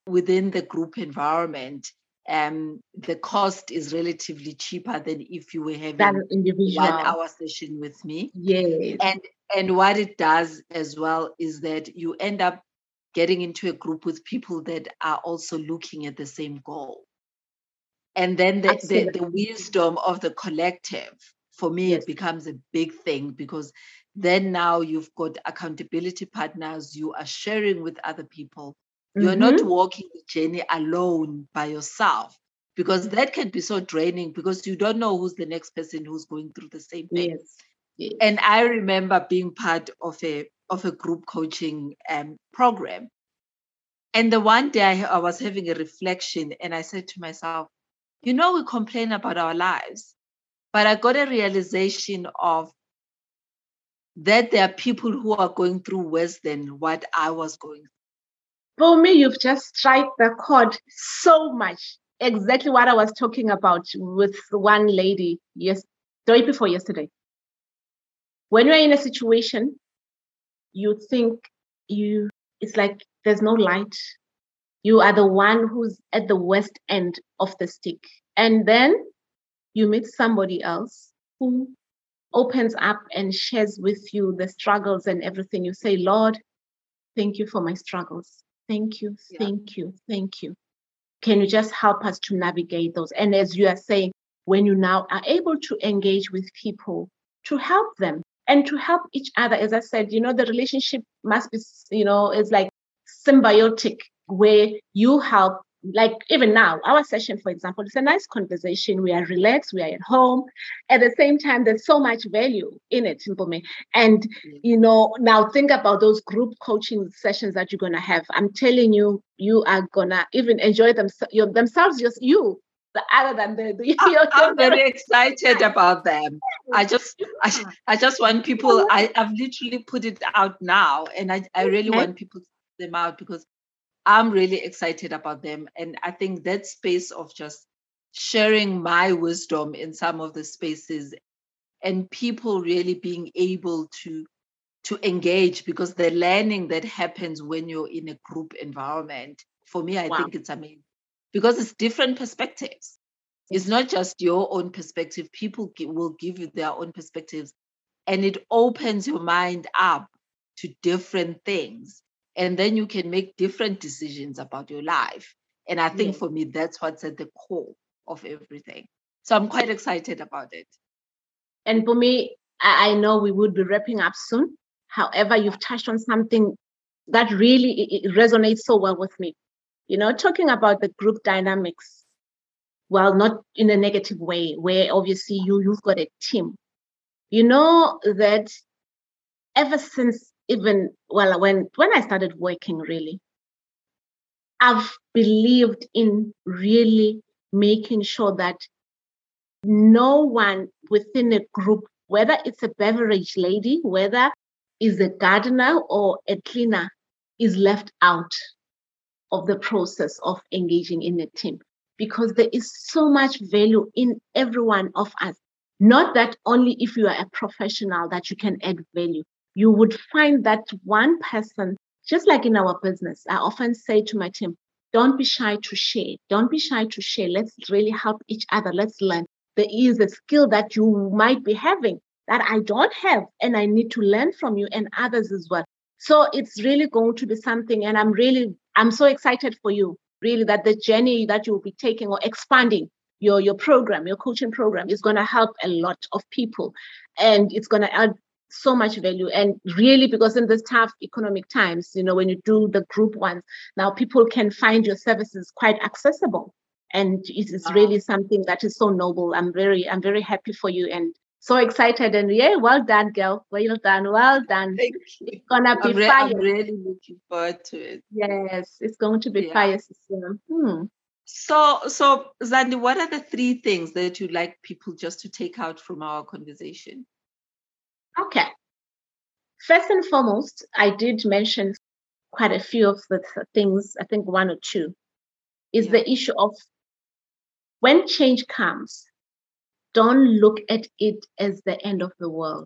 within the group environment um, the cost is relatively cheaper than if you were having one hour session with me. Yes. And and what it does as well is that you end up getting into a group with people that are also looking at the same goal. And then the, the, the wisdom of the collective, for me, yes. it becomes a big thing because then now you've got accountability partners, you are sharing with other people you're mm-hmm. not walking the journey alone by yourself because that can be so draining because you don't know who's the next person who's going through the same thing. Yes. yes. And I remember being part of a of a group coaching um, program. And the one day I, I was having a reflection and I said to myself, you know, we complain about our lives, but I got a realization of that there are people who are going through worse than what I was going through. For me, you've just struck the chord so much. Exactly what I was talking about with one lady yes, day before yesterday. When you're in a situation, you think you it's like there's no light. You are the one who's at the west end of the stick. And then you meet somebody else who opens up and shares with you the struggles and everything. You say, Lord, thank you for my struggles. Thank you, yeah. thank you, thank you. Can you just help us to navigate those? And as you are saying, when you now are able to engage with people to help them and to help each other, as I said, you know, the relationship must be, you know, it's like symbiotic, where you help like even now, our session, for example, it's a nice conversation. We are relaxed, we are at home. At the same time, there's so much value in it, me. And mm. you know, now think about those group coaching sessions that you're gonna have. I'm telling you, you are gonna even enjoy them your, themselves, just you. Other than the, the I'm very excited about them. I just, I, I just want people. I, I've literally put it out now, and I, I really want people to put them out because I'm really excited about them. And I think that space of just sharing my wisdom in some of the spaces and people really being able to to engage because the learning that happens when you're in a group environment for me i wow. think it's amazing because it's different perspectives it's not just your own perspective people will give you their own perspectives and it opens your mind up to different things and then you can make different decisions about your life. And i think for me that's what's at the core of everything. So i'm quite excited about it. And for me i know we would be wrapping up soon. However you've touched on something that really resonates so well with me. You know talking about the group dynamics well not in a negative way where obviously you you've got a team. You know that ever since even well when when I started working really, I've believed in really making sure that no one within a group, whether it's a beverage lady, whether is a gardener or a cleaner, is left out of the process of engaging in a team because there is so much value in every one of us. Not that only if you are a professional that you can add value, you would find that one person, just like in our business, I often say to my team, don't be shy to share. Don't be shy to share. Let's really help each other. Let's learn. There is a skill that you might be having that I don't have, and I need to learn from you and others as well. So it's really going to be something, and I'm really, I'm so excited for you, really, that the journey that you'll be taking or expanding your your program, your coaching program, is going to help a lot of people, and it's going to add so much value and really because in this tough economic times you know when you do the group ones now people can find your services quite accessible. And it is really something that is so noble. I'm very i'm very happy for you and so excited and yeah well done girl. Well done well done. Thank you. it's gonna be I'm re- fire. I'm really looking forward to it. Yes it's going to be yeah. fire hmm. so so zandi what are the three things that you'd like people just to take out from our conversation Okay. First and foremost, I did mention quite a few of the things, I think one or two, is yeah. the issue of when change comes, don't look at it as the end of the world.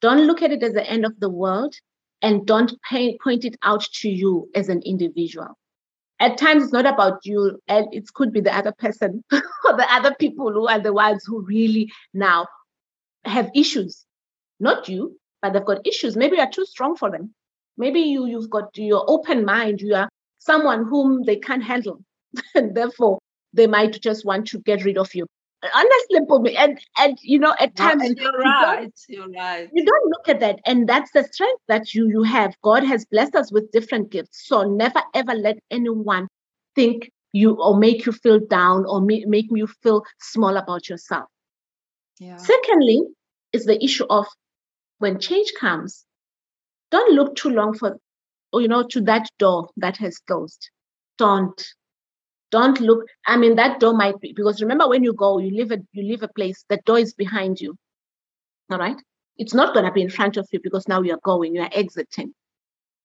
Don't look at it as the end of the world and don't pay, point it out to you as an individual. At times, it's not about you, and it could be the other person or the other people who are the ones who really now have issues not you, but they've got issues. Maybe you're too strong for them. Maybe you, you've got your open mind. You are someone whom they can't handle. and therefore, they might just want to get rid of you. Honestly, for me, and and you know, at times you're you right. You're right. You don't look at that, and that's the strength that you you have. God has blessed us with different gifts. So never ever let anyone think you or make you feel down or make, make you feel small about yourself. Yeah. Secondly, is the issue of when change comes, don't look too long for, oh, you know, to that door that has closed. Don't. Don't look. I mean, that door might be because remember when you go, you leave a you leave a place, the door is behind you. All right. It's not gonna be in front of you because now you're going, you're exiting.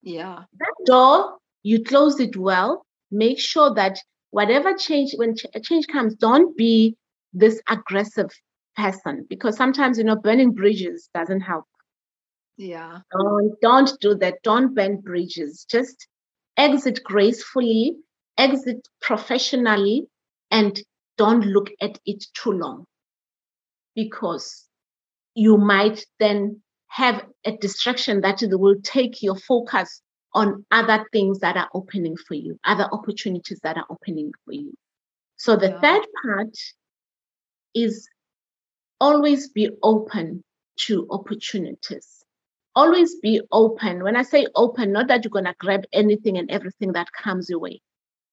Yeah. That door, you close it well. Make sure that whatever change, when ch- change comes, don't be this aggressive person because sometimes you know burning bridges doesn't help yeah. Don't, don't do that. Don't burn bridges. Just exit gracefully, exit professionally, and don't look at it too long because you might then have a distraction that will take your focus on other things that are opening for you, other opportunities that are opening for you. So the yeah. third part is always be open to opportunities always be open. When I say open, not that you're to grab anything and everything that comes your way.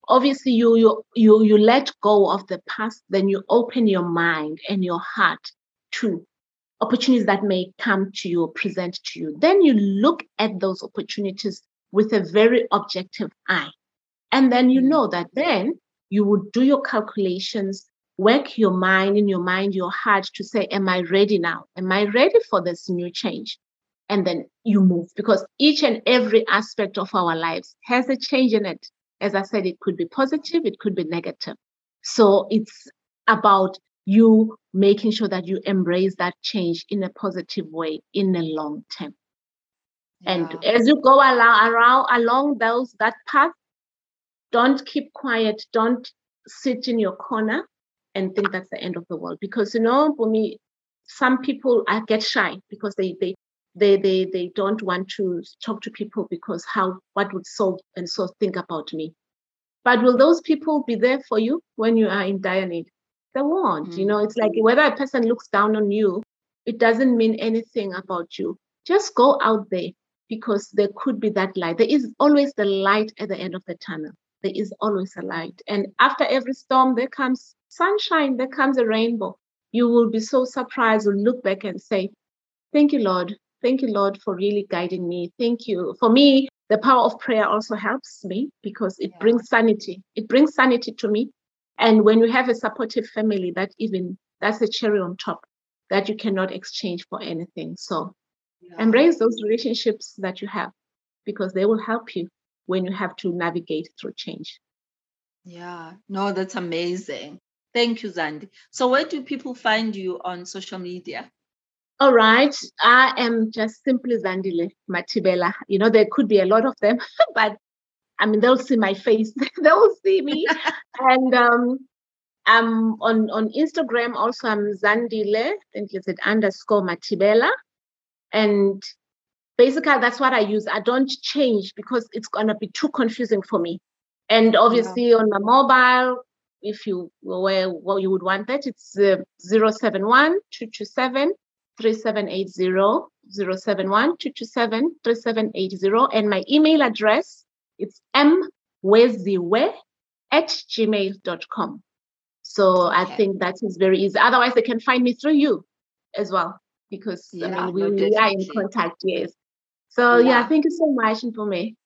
obviously you you you you let go of the past then you open your mind and your heart to opportunities that may come to you present to you then you look at those opportunities with a very objective eye and then you know that then you would do your calculations work your mind in your mind your heart to say am i ready now am i ready for this new change and then you move because each and every aspect of our lives has a change in it as I said, it could be positive, it could be negative. So it's about you making sure that you embrace that change in a positive way in the long term. Yeah. And as you go along, around along those that path, don't keep quiet. Don't sit in your corner and think that's the end of the world. Because you know, for me, some people I get shy because they they they they they don't want to talk to people because how what would so and so think about me? But will those people be there for you when you are in dire need? They won't mm-hmm. you know it's like whether a person looks down on you it doesn't mean anything about you. Just go out there because there could be that light. There is always the light at the end of the tunnel. There is always a light. And after every storm there comes sunshine there comes a rainbow. You will be so surprised you'll look back and say thank you lord Thank you, Lord, for really guiding me. Thank you. For me, the power of prayer also helps me because it yeah. brings sanity. It brings sanity to me. And when you have a supportive family, that even that's a cherry on top that you cannot exchange for anything. So yeah. embrace those relationships that you have because they will help you when you have to navigate through change. Yeah, no, that's amazing. Thank you, Zandi. So, where do people find you on social media? All right, I am just simply Zandile Matibela. You know, there could be a lot of them, but I mean, they'll see my face, they'll see me. and um, I'm on, on Instagram also, I'm Zandile, I think it's underscore Matibela. And basically, that's what I use. I don't change because it's going to be too confusing for me. And obviously, yeah. on my mobile, if you were well, you would want that, it's uh, 071 227 3780 071 227 3780. And my email address is mweziwe at gmail.com. So okay. I think that is very easy. Otherwise, they can find me through you as well, because yeah, I mean, we, no, we are in contact, yes. So yeah. yeah, thank you so much for me.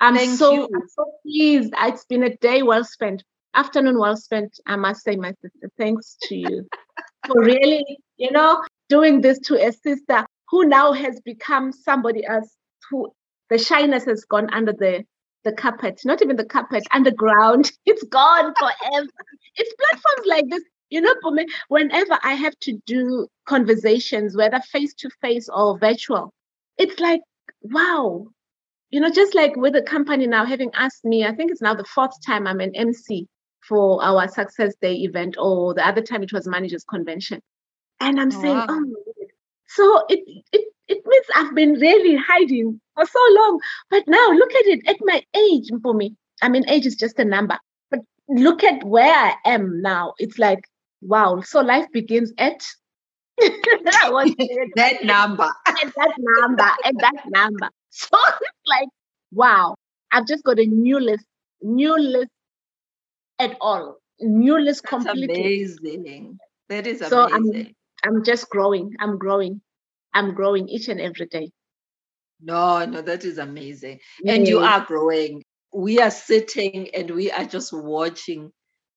I'm thank so you. I'm so pleased. Ah, it's been a day well spent, afternoon well spent. I must say, my sister, thanks to you for really, you know, doing this to a sister who now has become somebody else who the shyness has gone under the the carpet, not even the carpet, underground. It's gone forever. it's platforms like this. You know, for me, whenever I have to do conversations, whether face to face or virtual, it's like, wow. You know, just like with the company now having asked me, I think it's now the fourth time I'm an MC for our Success Day event, or the other time it was Managers Convention. And I'm oh, saying, wow. oh, my God. so it, it, it means I've been really hiding for so long. But now look at it at my age for me. I mean, age is just a number. But look at where I am now. It's like, wow. So life begins at that number. At that number. At that number. So it's like, wow. I've just got a new list, new list at all. New list That's completely. Amazing. That is amazing. So I'm, I'm just growing. I'm growing. I'm growing each and every day. No, no, that is amazing. And you are growing. We are sitting and we are just watching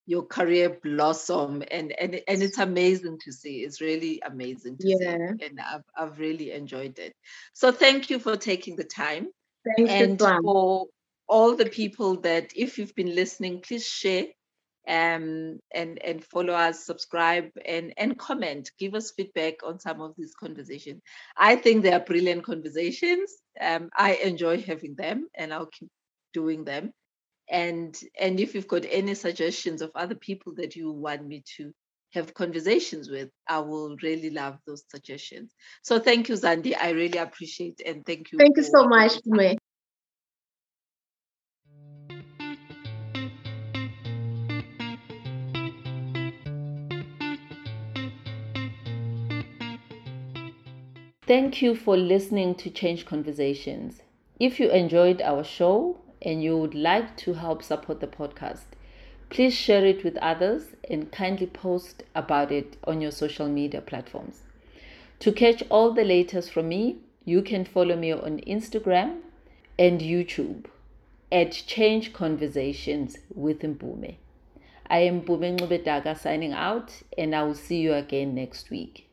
your career blossom and and, and it's amazing to see it's really amazing to yeah. see and I've, I've really enjoyed it so thank you for taking the time Thanks and for all the people that if you've been listening please share um, and and follow us, subscribe, and and comment. Give us feedback on some of these conversations. I think they are brilliant conversations. Um, I enjoy having them, and I'll keep doing them. And and if you've got any suggestions of other people that you want me to have conversations with, I will really love those suggestions. So thank you, Zandi. I really appreciate and thank you. Thank you so much, May. Thank you for listening to Change Conversations. If you enjoyed our show and you would like to help support the podcast, please share it with others and kindly post about it on your social media platforms. To catch all the latest from me, you can follow me on Instagram and YouTube at Change Conversations with Mpume. I am Mpume Ncube-Daka signing out, and I will see you again next week.